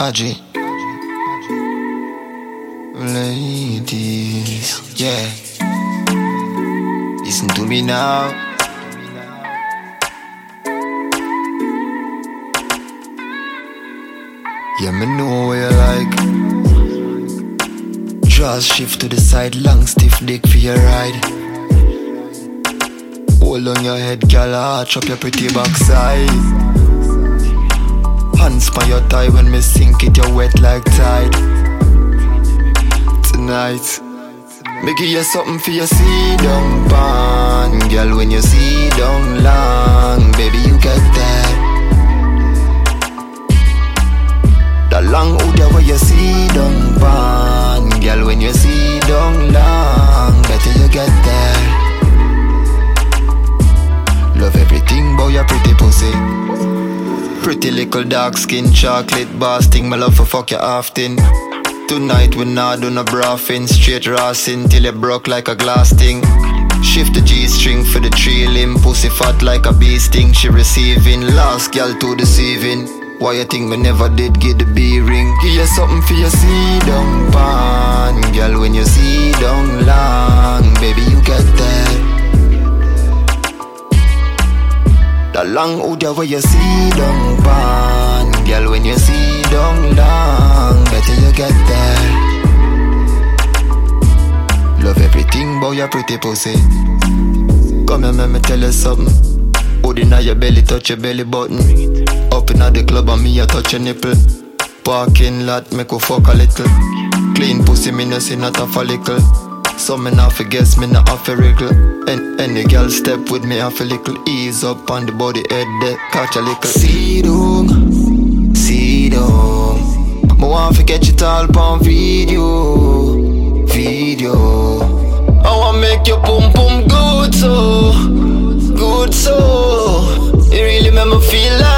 AJJI. Ladies, yeah. Listen to me now. Yeah, me know what you like. Draws shift to the side, long stiff dick for your ride. Hold on your head, girl, arch up your pretty backside. Hands by your thigh when me sink it, you wet like tide. Tonight, me give you something for your see down pan, girl. When you see down long, little dark skin, chocolate basting. My love for fuck you often. Tonight we not do no brothing, straight rossing till it broke like a glass thing. Shift the G string for the trailing, pussy fat like a bee sting. She receiving, last girl too deceiving. Why you think me never did get the B ring? Give you something for your see down um, The long hood where you see down pan. Girl, when you see down long Better you get there. Love everything about your pretty pussy. Come here, let me tell you something. Hood inna your belly, touch your belly button. Up inna the club and me, I touch your nipple. Parking lot, make we fuck a little. Clean pussy, me no see not a follicle so me not forget, me not have to wriggle and Any girl step with me have a little Ease up on the body head there Catch a little. See down, see down Me want to get it all on video Video. I want make your boom boom good so Good so. It really make me feel like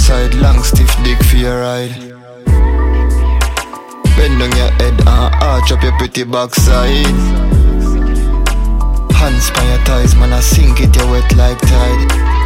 side, long stiff dick for your ride. Bend down your head and arch up your pretty backside. Hands by your thighs, man, I sink it, you wet like tide.